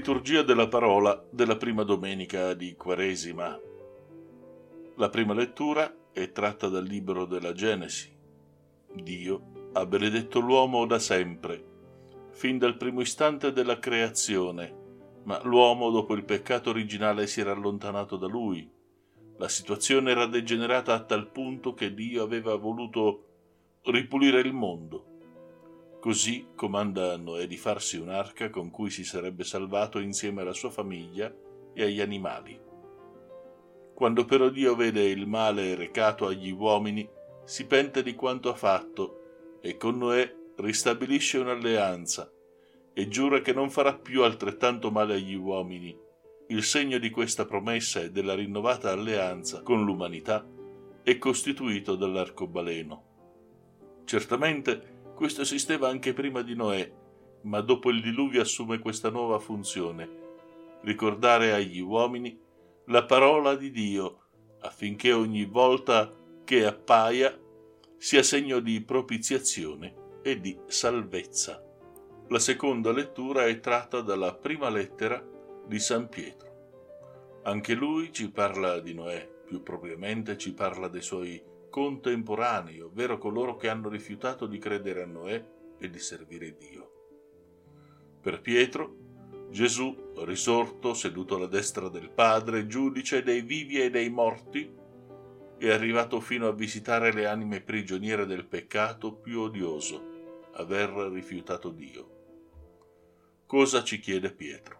Liturgia della parola della prima domenica di Quaresima. La prima lettura è tratta dal libro della Genesi. Dio ha benedetto l'uomo da sempre, fin dal primo istante della creazione, ma l'uomo dopo il peccato originale si era allontanato da lui. La situazione era degenerata a tal punto che Dio aveva voluto ripulire il mondo Così comanda a Noè di farsi un'arca con cui si sarebbe salvato insieme alla sua famiglia e agli animali. Quando però Dio vede il male recato agli uomini, si pente di quanto ha fatto e con Noè ristabilisce un'alleanza e giura che non farà più altrettanto male agli uomini. Il segno di questa promessa e della rinnovata alleanza con l'umanità è costituito dall'arcobaleno. Certamente questo esisteva anche prima di Noè, ma dopo il diluvio assume questa nuova funzione, ricordare agli uomini la parola di Dio, affinché ogni volta che appaia sia segno di propiziazione e di salvezza. La seconda lettura è tratta dalla prima lettera di San Pietro. Anche lui ci parla di Noè, più propriamente ci parla dei suoi contemporanei, ovvero coloro che hanno rifiutato di credere a Noè e di servire Dio. Per Pietro, Gesù, risorto, seduto alla destra del Padre, giudice dei vivi e dei morti, è arrivato fino a visitare le anime prigioniere del peccato più odioso, aver rifiutato Dio. Cosa ci chiede Pietro?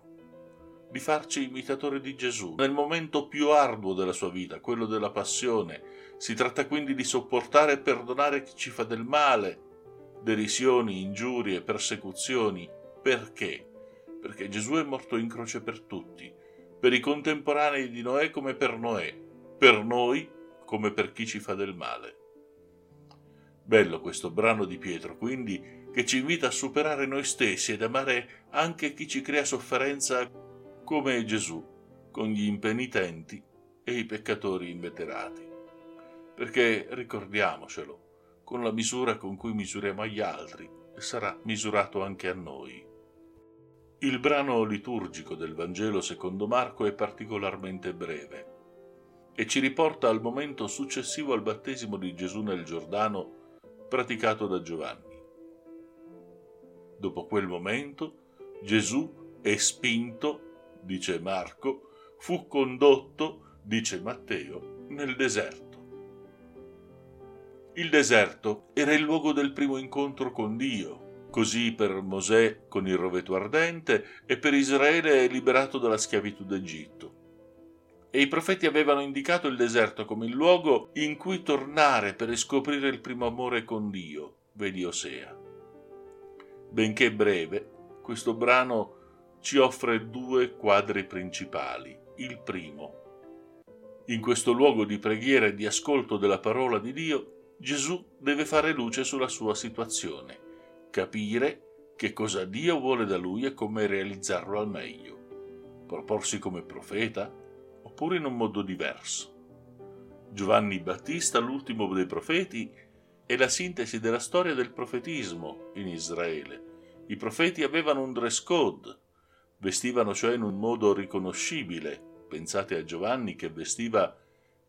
Di farci imitatori di Gesù nel momento più arduo della sua vita, quello della passione, si tratta quindi di sopportare e perdonare chi ci fa del male, derisioni, ingiurie, persecuzioni. Perché? Perché Gesù è morto in croce per tutti, per i contemporanei di Noè come per Noè, per noi come per chi ci fa del male. Bello questo brano di Pietro, quindi, che ci invita a superare noi stessi ed amare anche chi ci crea sofferenza come Gesù, con gli impenitenti e i peccatori inveterati perché ricordiamocelo, con la misura con cui misuriamo agli altri, sarà misurato anche a noi. Il brano liturgico del Vangelo secondo Marco è particolarmente breve e ci riporta al momento successivo al battesimo di Gesù nel Giordano praticato da Giovanni. Dopo quel momento Gesù è spinto, dice Marco, fu condotto, dice Matteo, nel deserto il deserto era il luogo del primo incontro con Dio, così per Mosè con il roveto ardente e per Israele liberato dalla schiavitù d'Egitto. E i profeti avevano indicato il deserto come il luogo in cui tornare per riscoprire il primo amore con Dio, vedi Osea. Benché breve, questo brano ci offre due quadri principali. Il primo. In questo luogo di preghiera e di ascolto della parola di Dio Gesù deve fare luce sulla sua situazione, capire che cosa Dio vuole da lui e come realizzarlo al meglio, proporsi come profeta oppure in un modo diverso. Giovanni Battista, l'ultimo dei profeti, è la sintesi della storia del profetismo in Israele. I profeti avevano un dress code, vestivano cioè in un modo riconoscibile. Pensate a Giovanni che vestiva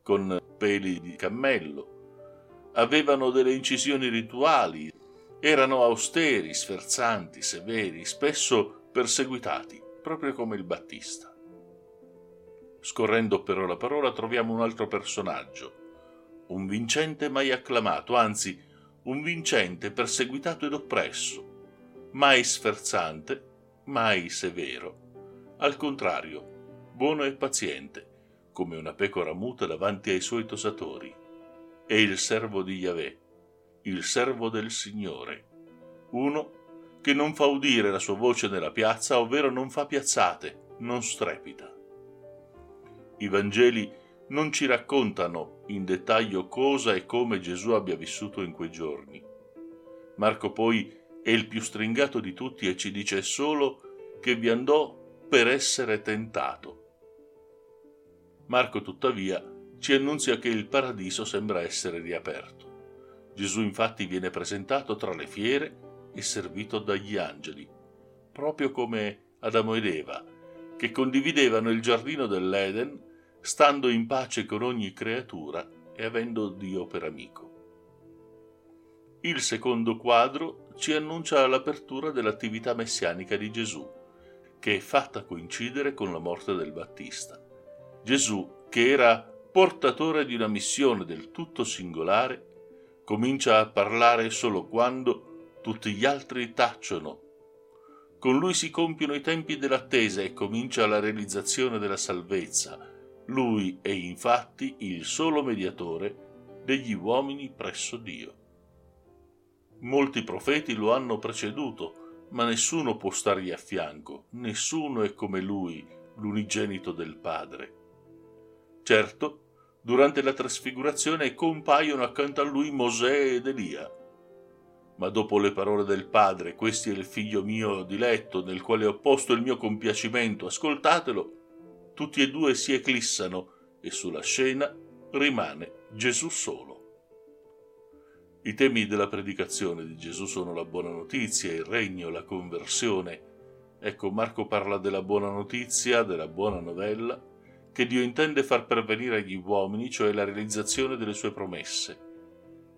con peli di cammello, avevano delle incisioni rituali, erano austeri, sferzanti, severi, spesso perseguitati, proprio come il Battista. Scorrendo però la parola troviamo un altro personaggio, un vincente mai acclamato, anzi un vincente perseguitato ed oppresso, mai sferzante, mai severo, al contrario, buono e paziente, come una pecora muta davanti ai suoi tosatori è il servo di Yahweh, il servo del Signore, uno che non fa udire la sua voce nella piazza, ovvero non fa piazzate, non strepita. I Vangeli non ci raccontano in dettaglio cosa e come Gesù abbia vissuto in quei giorni. Marco poi è il più stringato di tutti e ci dice solo che vi andò per essere tentato. Marco tuttavia ci annunzia che il paradiso sembra essere riaperto. Gesù infatti viene presentato tra le fiere e servito dagli angeli, proprio come Adamo ed Eva, che condividevano il giardino dell'Eden, stando in pace con ogni creatura e avendo Dio per amico. Il secondo quadro ci annuncia l'apertura dell'attività messianica di Gesù, che è fatta coincidere con la morte del Battista. Gesù, che era portatore di una missione del tutto singolare, comincia a parlare solo quando tutti gli altri tacciono. Con lui si compiono i tempi dell'attesa e comincia la realizzazione della salvezza. Lui è infatti il solo mediatore degli uomini presso Dio. Molti profeti lo hanno preceduto, ma nessuno può stargli a fianco, nessuno è come lui, l'unigenito del Padre. Certo, durante la trasfigurazione compaiono accanto a lui Mosè ed Elia. Ma dopo le parole del Padre, questo è il figlio mio diletto, nel quale ho posto il mio compiacimento, ascoltatelo, tutti e due si eclissano e sulla scena rimane Gesù solo. I temi della predicazione di Gesù sono la buona notizia, il regno, la conversione. Ecco, Marco parla della buona notizia, della buona novella, che Dio intende far pervenire agli uomini, cioè la realizzazione delle sue promesse,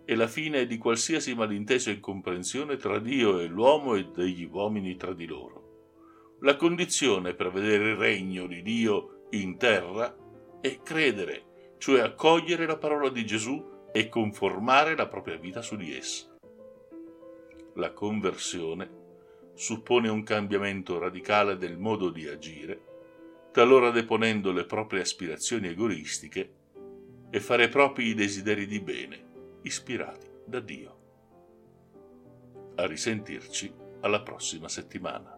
e la fine di qualsiasi malinteso e incomprensione tra Dio e l'uomo e degli uomini tra di loro. La condizione per vedere il regno di Dio in terra è credere, cioè accogliere la parola di Gesù e conformare la propria vita su di essa. La conversione suppone un cambiamento radicale del modo di agire, talora deponendo le proprie aspirazioni egoistiche e fare propri i desideri di bene, ispirati da Dio. A risentirci alla prossima settimana.